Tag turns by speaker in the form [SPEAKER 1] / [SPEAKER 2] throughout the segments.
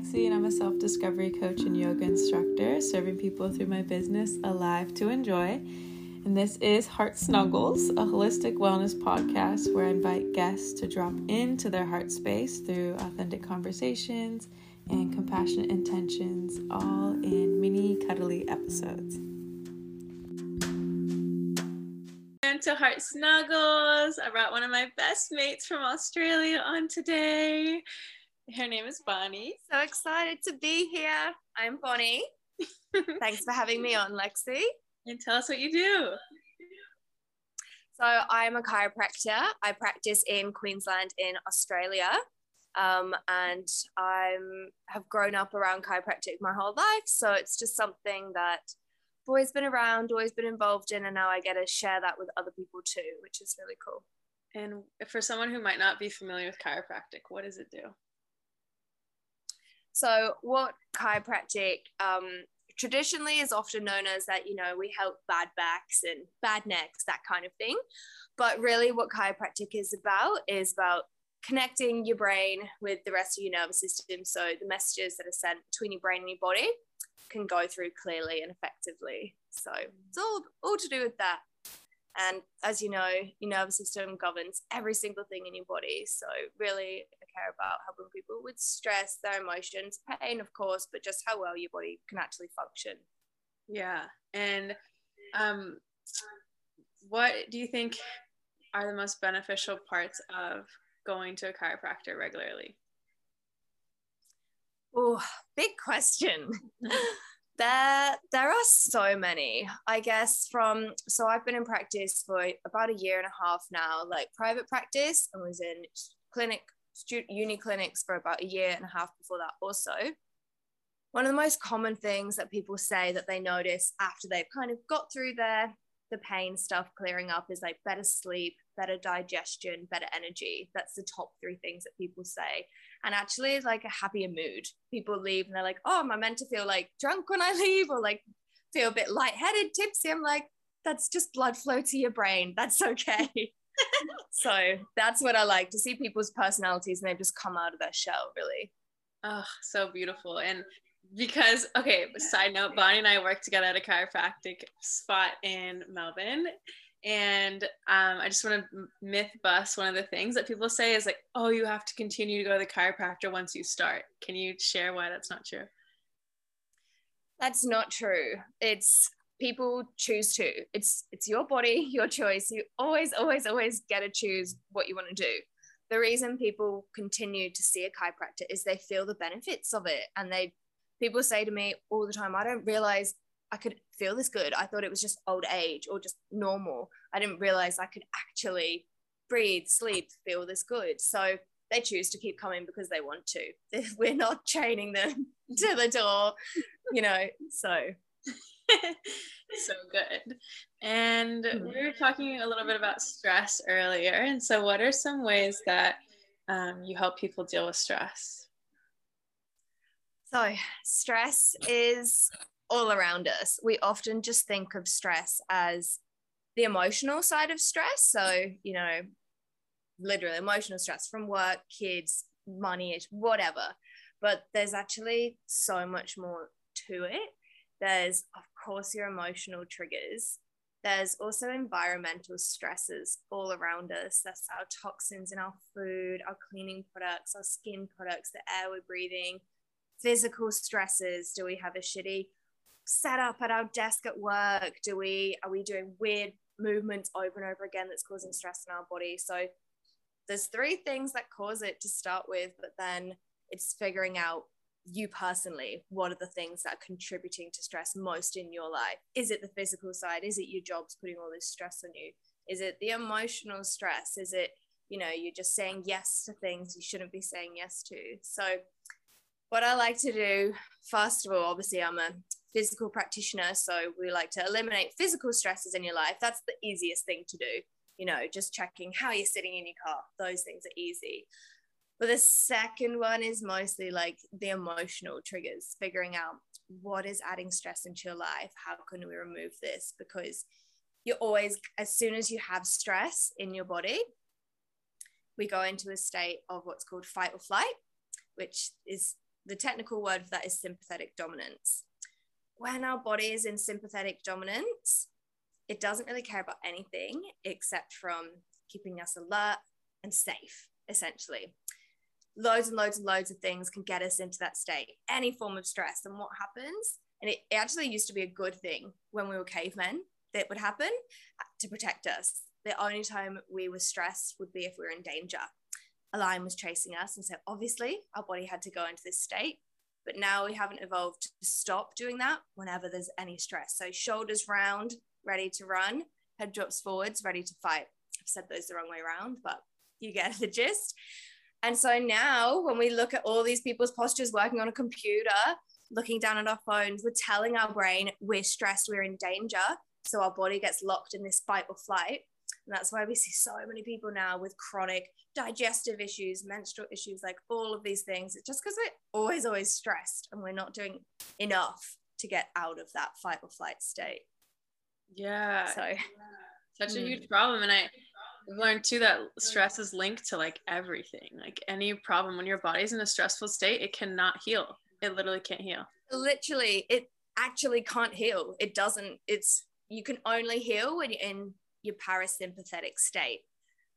[SPEAKER 1] Lexi, and I'm a self discovery coach and yoga instructor, serving people through my business, Alive to Enjoy. And this is Heart Snuggles, a holistic wellness podcast where I invite guests to drop into their heart space through authentic conversations and compassionate intentions, all in mini cuddly episodes. And to Heart Snuggles, I brought one of my best mates from Australia on today. Her name is Bonnie.
[SPEAKER 2] So excited to be here. I'm Bonnie. Thanks for having me on, Lexi.
[SPEAKER 1] And tell us what you do.
[SPEAKER 2] So, I'm a chiropractor. I practice in Queensland, in Australia. Um, and I'm have grown up around chiropractic my whole life. So it's just something that I've always been around, always been involved in, and now I get to share that with other people too, which is really cool.
[SPEAKER 1] And for someone who might not be familiar with chiropractic, what does it do?
[SPEAKER 2] So, what chiropractic um, traditionally is often known as that, you know, we help bad backs and bad necks, that kind of thing. But really, what chiropractic is about is about connecting your brain with the rest of your nervous system. So, the messages that are sent between your brain and your body can go through clearly and effectively. So, it's all, all to do with that. And as you know, your nervous system governs every single thing in your body. So, really, I care about helping people with stress, their emotions, pain, of course, but just how well your body can actually function.
[SPEAKER 1] Yeah. And um, what do you think are the most beneficial parts of going to a chiropractor regularly?
[SPEAKER 2] Oh, big question. There, there are so many. I guess from so I've been in practice for about a year and a half now, like private practice, i was in clinic, uni clinics for about a year and a half before that. Also, one of the most common things that people say that they notice after they've kind of got through their the pain stuff clearing up is like better sleep, better digestion, better energy. That's the top three things that people say. And actually, like a happier mood. People leave and they're like, oh, am I meant to feel like drunk when I leave or like feel a bit lightheaded, tipsy? I'm like, that's just blood flow to your brain. That's okay. so that's what I like to see people's personalities and they just come out of their shell, really.
[SPEAKER 1] Oh, so beautiful. And because okay side note bonnie and i work together at a chiropractic spot in melbourne. And um, i just want to myth bust one of the things that people say is like oh you have to continue to go to the chiropractor once you start. Can you share why that's not true?
[SPEAKER 2] That's not true. It's people choose to. It's it's your body your choice. You always always always get to choose what you want to do. The reason people continue to see a chiropractor is they feel the benefits of it and they people say to me all the time, I don't realize I could feel this good. I thought it was just old age or just normal. I didn't realize I could actually breathe, sleep, feel this good. So they choose to keep coming because they want to. We're not chaining them to the door, you know. So
[SPEAKER 1] so good. And hmm. we were talking a little bit about stress earlier. And so, what are some ways that um, you help people deal with stress?
[SPEAKER 2] So, stress is all around us. We often just think of stress as the emotional side of stress. So, you know, literally emotional stress from work, kids, money, whatever. But there's actually so much more to it. There's, of course, your emotional triggers. There's also environmental stresses all around us. That's our toxins in our food, our cleaning products, our skin products, the air we're breathing, physical stresses? Do we have a shitty setup at our desk at work? Do we are we doing weird movements over and over again that's causing stress in our body? So there's three things that cause it to start with but then it's figuring out you personally what are the things that are contributing to stress most in your life? Is it the physical side? Is it your job's putting all this stress on you? Is it the emotional stress? Is it you know you're just saying yes to things you shouldn't be saying yes to? So what I like to do, first of all, obviously, I'm a physical practitioner, so we like to eliminate physical stresses in your life. That's the easiest thing to do. You know, just checking how you're sitting in your car, those things are easy. But the second one is mostly like the emotional triggers, figuring out what is adding stress into your life. How can we remove this? Because you're always, as soon as you have stress in your body, we go into a state of what's called fight or flight, which is the technical word for that is sympathetic dominance. When our body is in sympathetic dominance, it doesn't really care about anything except from keeping us alert and safe, essentially. Loads and loads and loads of things can get us into that state, any form of stress. And what happens, and it actually used to be a good thing when we were cavemen that would happen uh, to protect us. The only time we were stressed would be if we were in danger. A lion was chasing us. And so obviously our body had to go into this state. But now we haven't evolved to stop doing that whenever there's any stress. So shoulders round, ready to run, head drops forwards, ready to fight. I've said those the wrong way around, but you get the gist. And so now when we look at all these people's postures working on a computer, looking down at our phones, we're telling our brain we're stressed, we're in danger. So our body gets locked in this fight or flight. And that's why we see so many people now with chronic digestive issues, menstrual issues, like all of these things. It's just because we're always, always stressed and we're not doing enough to get out of that fight or flight state.
[SPEAKER 1] Yeah.
[SPEAKER 2] So,
[SPEAKER 1] such a mm. huge problem. And I, I've learned too that stress is linked to like everything. Like any problem when your body's in a stressful state, it cannot heal. It literally can't heal.
[SPEAKER 2] Literally, it actually can't heal. It doesn't, it's you can only heal when you're in your parasympathetic state.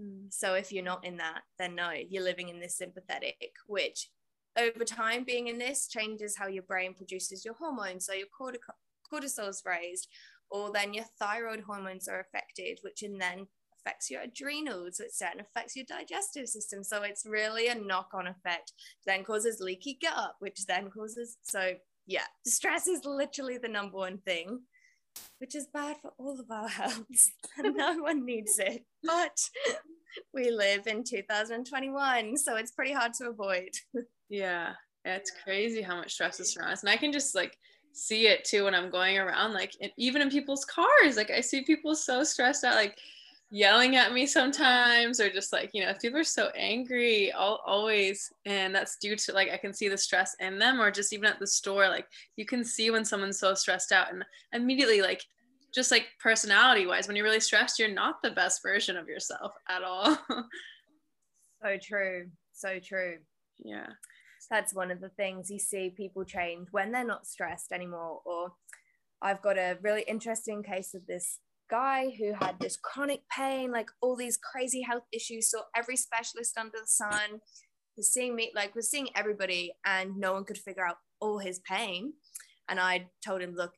[SPEAKER 2] Mm. So if you're not in that, then no, you're living in this sympathetic, which over time being in this changes how your brain produces your hormones. So your cortisol is raised, or then your thyroid hormones are affected, which in then affects your adrenals, which then affects your digestive system. So it's really a knock-on effect. Then causes leaky gut, which then causes so yeah, stress is literally the number one thing which is bad for all of our health. no one needs it. But we live in 2021, so it's pretty hard to avoid.
[SPEAKER 1] yeah, it's crazy how much stress is around us. And I can just like see it too when I'm going around, like even in people's cars. Like I see people so stressed out, like yelling at me sometimes or just like you know if people are so angry all, always and that's due to like i can see the stress in them or just even at the store like you can see when someone's so stressed out and immediately like just like personality wise when you're really stressed you're not the best version of yourself at all.
[SPEAKER 2] So true so true.
[SPEAKER 1] Yeah.
[SPEAKER 2] That's one of the things you see people change when they're not stressed anymore or i've got a really interesting case of this guy who had this chronic pain, like all these crazy health issues. So every specialist under the sun was seeing me, like was seeing everybody, and no one could figure out all his pain. And I told him, look,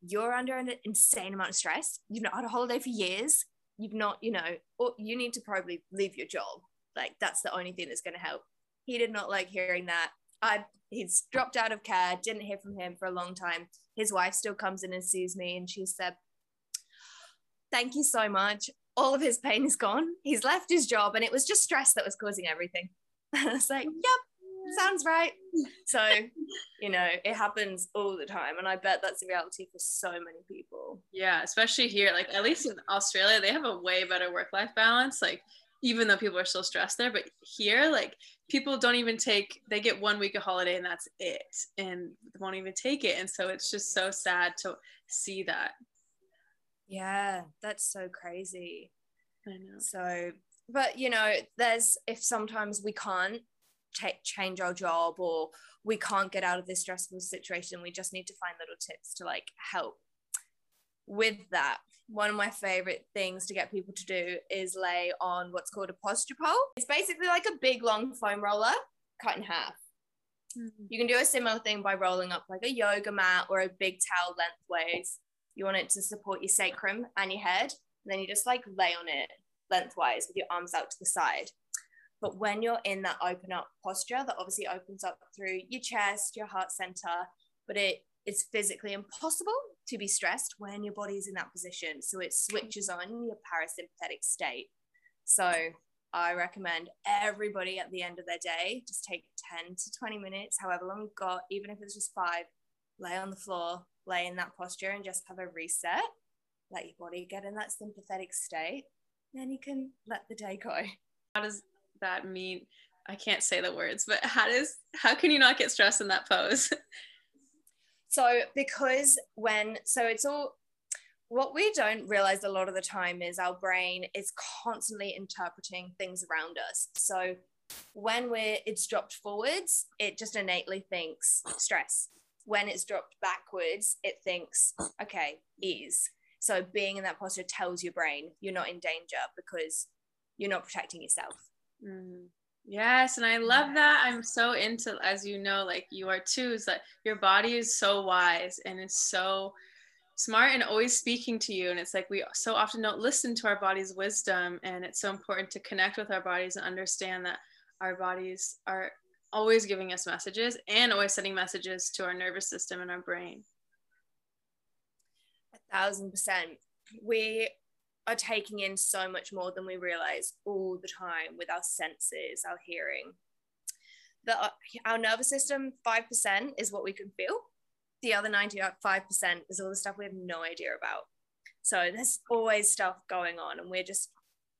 [SPEAKER 2] you're under an insane amount of stress. You've not had a holiday for years. You've not, you know, you need to probably leave your job. Like that's the only thing that's going to help. He did not like hearing that. I he's dropped out of care. Didn't hear from him for a long time. His wife still comes in and sees me, and she said, thank you so much. All of his pain is gone. He's left his job, and it was just stress that was causing everything. I was like, yep, sounds right. So, you know, it happens all the time. And I bet that's the reality for so many people.
[SPEAKER 1] Yeah, especially here. Like, at least in Australia, they have a way better work life balance. Like, even though people are still stressed there, but here, like, people don't even take, they get one week of holiday and that's it. And won't even take it. And so it's just so sad to see that.
[SPEAKER 2] Yeah, that's so crazy.
[SPEAKER 1] I know.
[SPEAKER 2] So, but you know, there's if sometimes we can't take change our job or we can't get out of this stressful situation, we just need to find little tips to like help with that. One of my favorite things to get people to do is lay on what's called a posture pole. It's basically like a big long foam roller cut in half. Mm-hmm. You can do a similar thing by rolling up like a yoga mat or a big towel lengthways you want it to support your sacrum and your head. And then you just like lay on it lengthwise with your arms out to the side. But when you're in that open up posture, that obviously opens up through your chest, your heart center, but it is physically impossible to be stressed when your body is in that position. So it switches on your parasympathetic state. So I recommend everybody at the end of their day just take 10 to 20 minutes, however long you've got, even if it's just five, lay on the floor, lay in that posture and just have a reset. Let your body get in that sympathetic state. Then you can let the day go.
[SPEAKER 1] How does that mean? I can't say the words, but how does how can you not get stressed in that pose?
[SPEAKER 2] so because when so it's all what we don't realize a lot of the time is our brain is constantly interpreting things around us. So when we're it's dropped forwards, it just innately thinks stress. When it's dropped backwards, it thinks, okay, ease. So being in that posture tells your brain you're not in danger because you're not protecting yourself.
[SPEAKER 1] Mm. Yes, and I love that. I'm so into, as you know, like you are too, is that your body is so wise and it's so smart and always speaking to you. And it's like we so often don't listen to our body's wisdom. And it's so important to connect with our bodies and understand that our bodies are always giving us messages and always sending messages to our nervous system and our brain.
[SPEAKER 2] A thousand percent. We are taking in so much more than we realize all the time with our senses, our hearing. The, our nervous system, 5% is what we can feel. The other 95% is all the stuff we have no idea about. So there's always stuff going on, and we're just,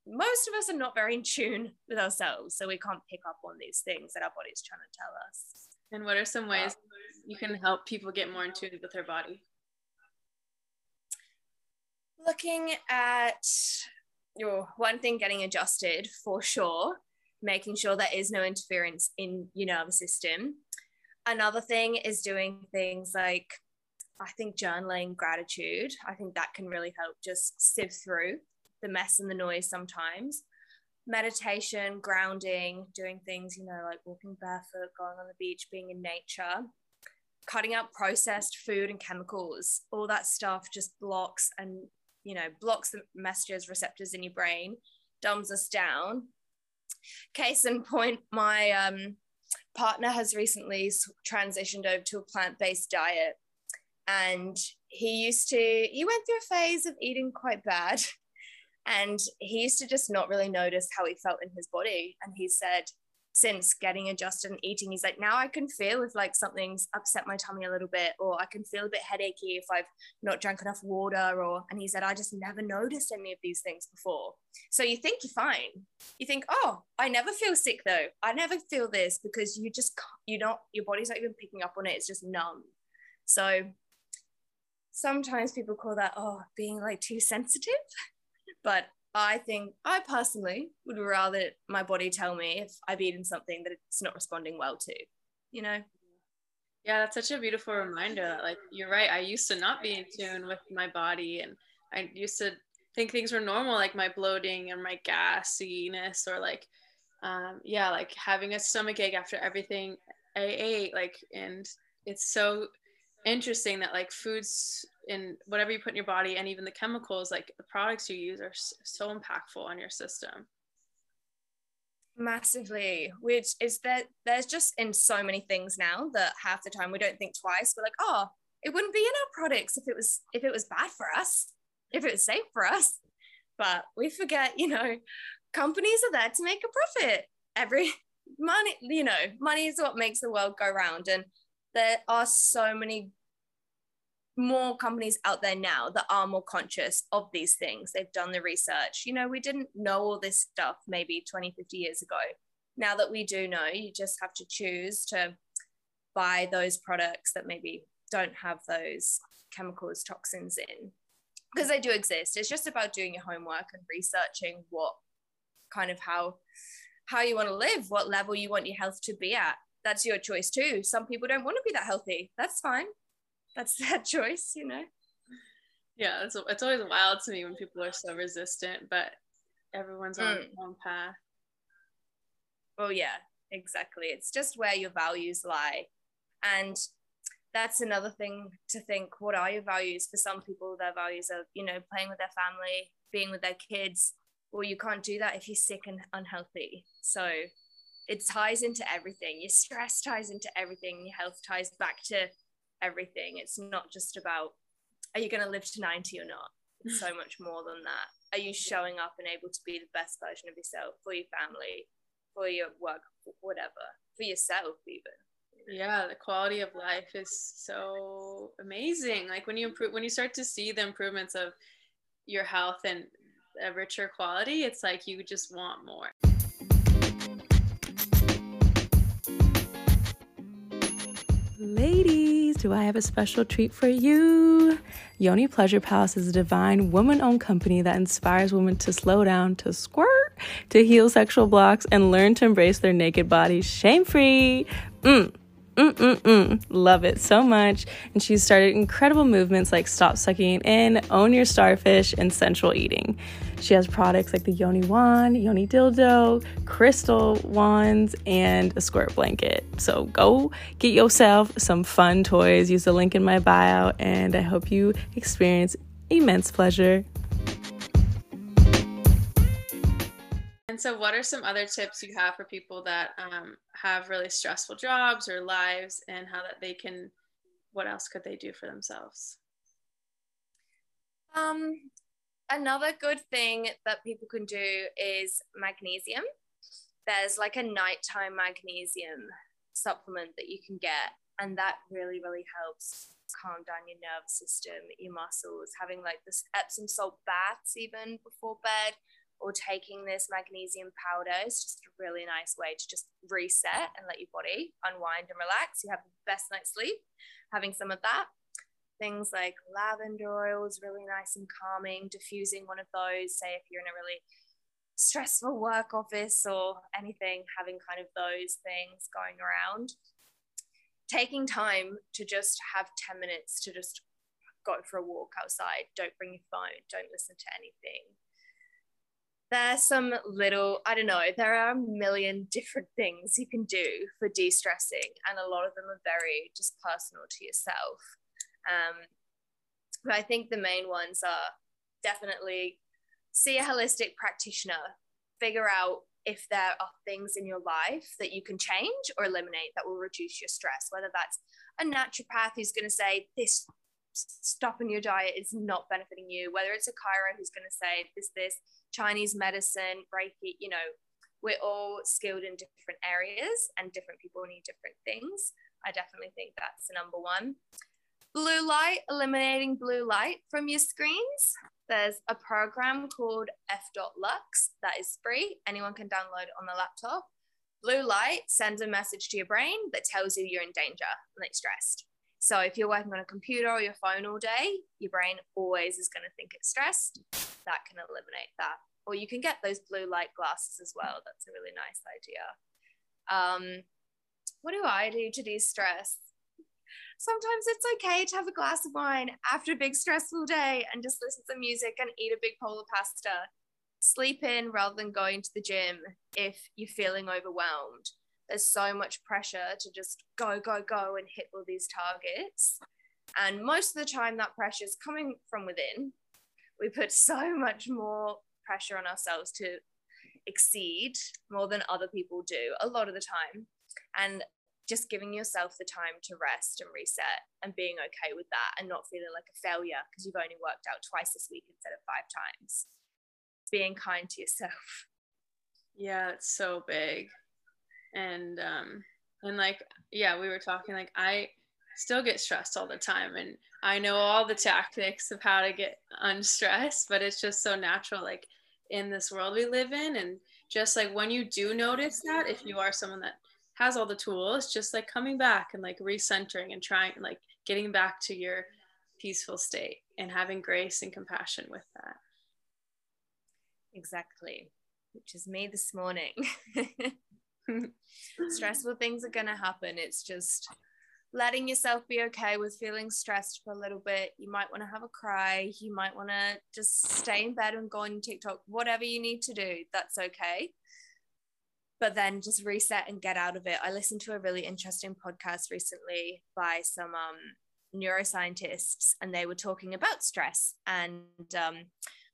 [SPEAKER 2] most of us are not very in tune with ourselves. So we can't pick up on these things that our body's trying to tell us.
[SPEAKER 1] And what are some ways uh, you can help people get more in tune with their body?
[SPEAKER 2] looking at your one thing getting adjusted for sure, making sure there is no interference in your nervous system. Another thing is doing things like I think journaling gratitude. I think that can really help just sift through the mess and the noise sometimes. Meditation, grounding, doing things, you know, like walking barefoot, going on the beach, being in nature, cutting out processed food and chemicals. All that stuff just blocks and you know, blocks the messages receptors in your brain, dumbs us down. Case in point, my um, partner has recently transitioned over to a plant based diet. And he used to, he went through a phase of eating quite bad. And he used to just not really notice how he felt in his body. And he said, since getting adjusted and eating he's like now i can feel if like something's upset my tummy a little bit or i can feel a bit headachy if i've not drank enough water or and he said i just never noticed any of these things before. So you think you're fine. You think oh i never feel sick though. I never feel this because you just you don't your body's not even picking up on it. It's just numb. So sometimes people call that oh being like too sensitive but I think I personally would rather my body tell me if I've eaten something that it's not responding well to, you know?
[SPEAKER 1] Yeah, that's such a beautiful reminder like, you're right. I used to not be in tune with my body, and I used to think things were normal, like my bloating and my gassiness, or like, um, yeah, like having a stomach ache after everything I ate. Like, and it's so interesting that like foods and whatever you put in your body and even the chemicals like the products you use are so impactful on your system.
[SPEAKER 2] Massively which is that there's just in so many things now that half the time we don't think twice we're like oh it wouldn't be in our products if it was if it was bad for us if it was safe for us. But we forget you know companies are there to make a profit. Every money you know money is what makes the world go round and there are so many more companies out there now that are more conscious of these things. They've done the research. You know, we didn't know all this stuff maybe 20, 50 years ago. Now that we do know, you just have to choose to buy those products that maybe don't have those chemicals, toxins in, because they do exist. It's just about doing your homework and researching what kind of how how you want to live, what level you want your health to be at. That's your choice too. Some people don't want to be that healthy. That's fine that's that choice, you know?
[SPEAKER 1] Yeah, it's, it's always wild to me when people are so resistant, but everyone's on mm. their own path.
[SPEAKER 2] Well, yeah, exactly. It's just where your values lie. And that's another thing to think what are your values? For some people, their values are, you know, playing with their family, being with their kids. Well, you can't do that if you're sick and unhealthy. So it ties into everything. Your stress ties into everything. Your health ties back to everything. It's not just about are you going to live to 90 or not? It's so much more than that. Are you showing up and able to be the best version of yourself for your family, for your work, whatever, for yourself, even?
[SPEAKER 1] yeah the quality of life is so amazing like when you improve when you start to see the improvements of your health and a richer quality it's like you just want more ladies do I have a special treat for you? Yoni Pleasure Palace is a divine woman owned company that inspires women to slow down, to squirt, to heal sexual blocks and learn to embrace their naked bodies shame free. Mm. Mm-mm-mm. Love it so much. And she's started incredible movements like Stop Sucking In, Own Your Starfish, and Sensual Eating. She has products like the Yoni Wand, Yoni Dildo, Crystal Wands, and a squirt blanket. So go get yourself some fun toys. Use the link in my bio, and I hope you experience immense pleasure. And so, what are some other tips you have for people that um, have really stressful jobs or lives, and how that they can? What else could they do for themselves?
[SPEAKER 2] Um, another good thing that people can do is magnesium. There's like a nighttime magnesium supplement that you can get, and that really, really helps calm down your nervous system, your muscles. Having like this Epsom salt baths even before bed or taking this magnesium powder is just a really nice way to just reset and let your body unwind and relax. You have the best night's sleep having some of that. Things like lavender oil is really nice and calming. Diffusing one of those, say if you're in a really stressful work office or anything, having kind of those things going around. Taking time to just have 10 minutes to just go for a walk outside. Don't bring your phone. Don't listen to anything there's some little, I don't know, there are a million different things you can do for de stressing, and a lot of them are very just personal to yourself. Um, but I think the main ones are definitely see a holistic practitioner, figure out if there are things in your life that you can change or eliminate that will reduce your stress, whether that's a naturopath who's going to say this stopping your diet is not benefiting you, whether it's a chiro who's going to say this, this, Chinese medicine, Reiki, you know, we're all skilled in different areas and different people need different things. I definitely think that's the number one. Blue light, eliminating blue light from your screens. There's a program called F.Lux that is free. Anyone can download on the laptop. Blue light sends a message to your brain that tells you you're in danger and that you're stressed. So if you're working on a computer or your phone all day, your brain always is going to think it's stressed. That can eliminate that. Or you can get those blue light glasses as well. That's a really nice idea. Um, what do I do to de stress? Sometimes it's okay to have a glass of wine after a big stressful day and just listen to music and eat a big bowl of pasta. Sleep in rather than going to the gym if you're feeling overwhelmed there's so much pressure to just go, go, go and hit all these targets. And most of the time, that pressure is coming from within. We put so much more pressure on ourselves to exceed more than other people do a lot of the time. And just giving yourself the time to rest and reset and being okay with that and not feeling like a failure because you've only worked out twice this week instead of five times. Being kind to yourself.
[SPEAKER 1] Yeah, it's so big and um and like yeah we were talking like i still get stressed all the time and i know all the tactics of how to get unstressed but it's just so natural like in this world we live in and just like when you do notice that if you are someone that has all the tools just like coming back and like recentering and trying like getting back to your peaceful state and having grace and compassion with that.
[SPEAKER 2] Exactly. Which is me this morning stressful things are going to happen. It's just letting yourself be okay with feeling stressed for a little bit. You might want to have a cry. You might want to just stay in bed and go on TikTok. Whatever you need to do, that's okay. But then just reset and get out of it. I listened to a really interesting podcast recently by some um, neuroscientists, and they were talking about stress. And um,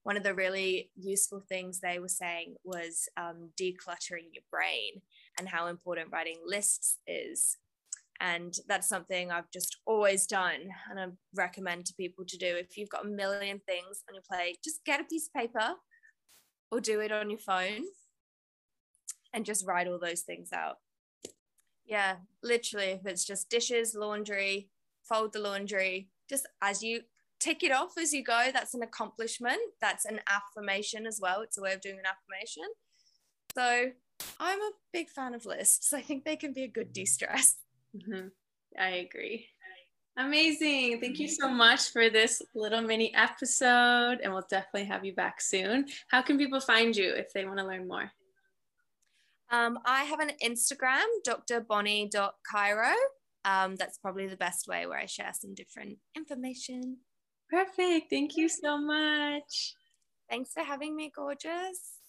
[SPEAKER 2] one of the really useful things they were saying was um, decluttering your brain and how important writing lists is. And that's something I've just always done and I recommend to people to do. If you've got a million things on your plate, just get a piece of paper or do it on your phone and just write all those things out. Yeah, literally, if it's just dishes, laundry, fold the laundry, just as you tick it off as you go. That's an accomplishment. That's an affirmation as well. It's a way of doing an affirmation. So I'm a big fan of lists. I think they can be a good de stress.
[SPEAKER 1] Mm-hmm. I agree. Amazing. Thank you so much for this little mini episode, and we'll definitely have you back soon. How can people find you if they want to learn more?
[SPEAKER 2] Um, I have an Instagram, drbonnie.chiro. Um, that's probably the best way where I share some different information.
[SPEAKER 1] Perfect. Thank you so much.
[SPEAKER 2] Thanks for having me, gorgeous.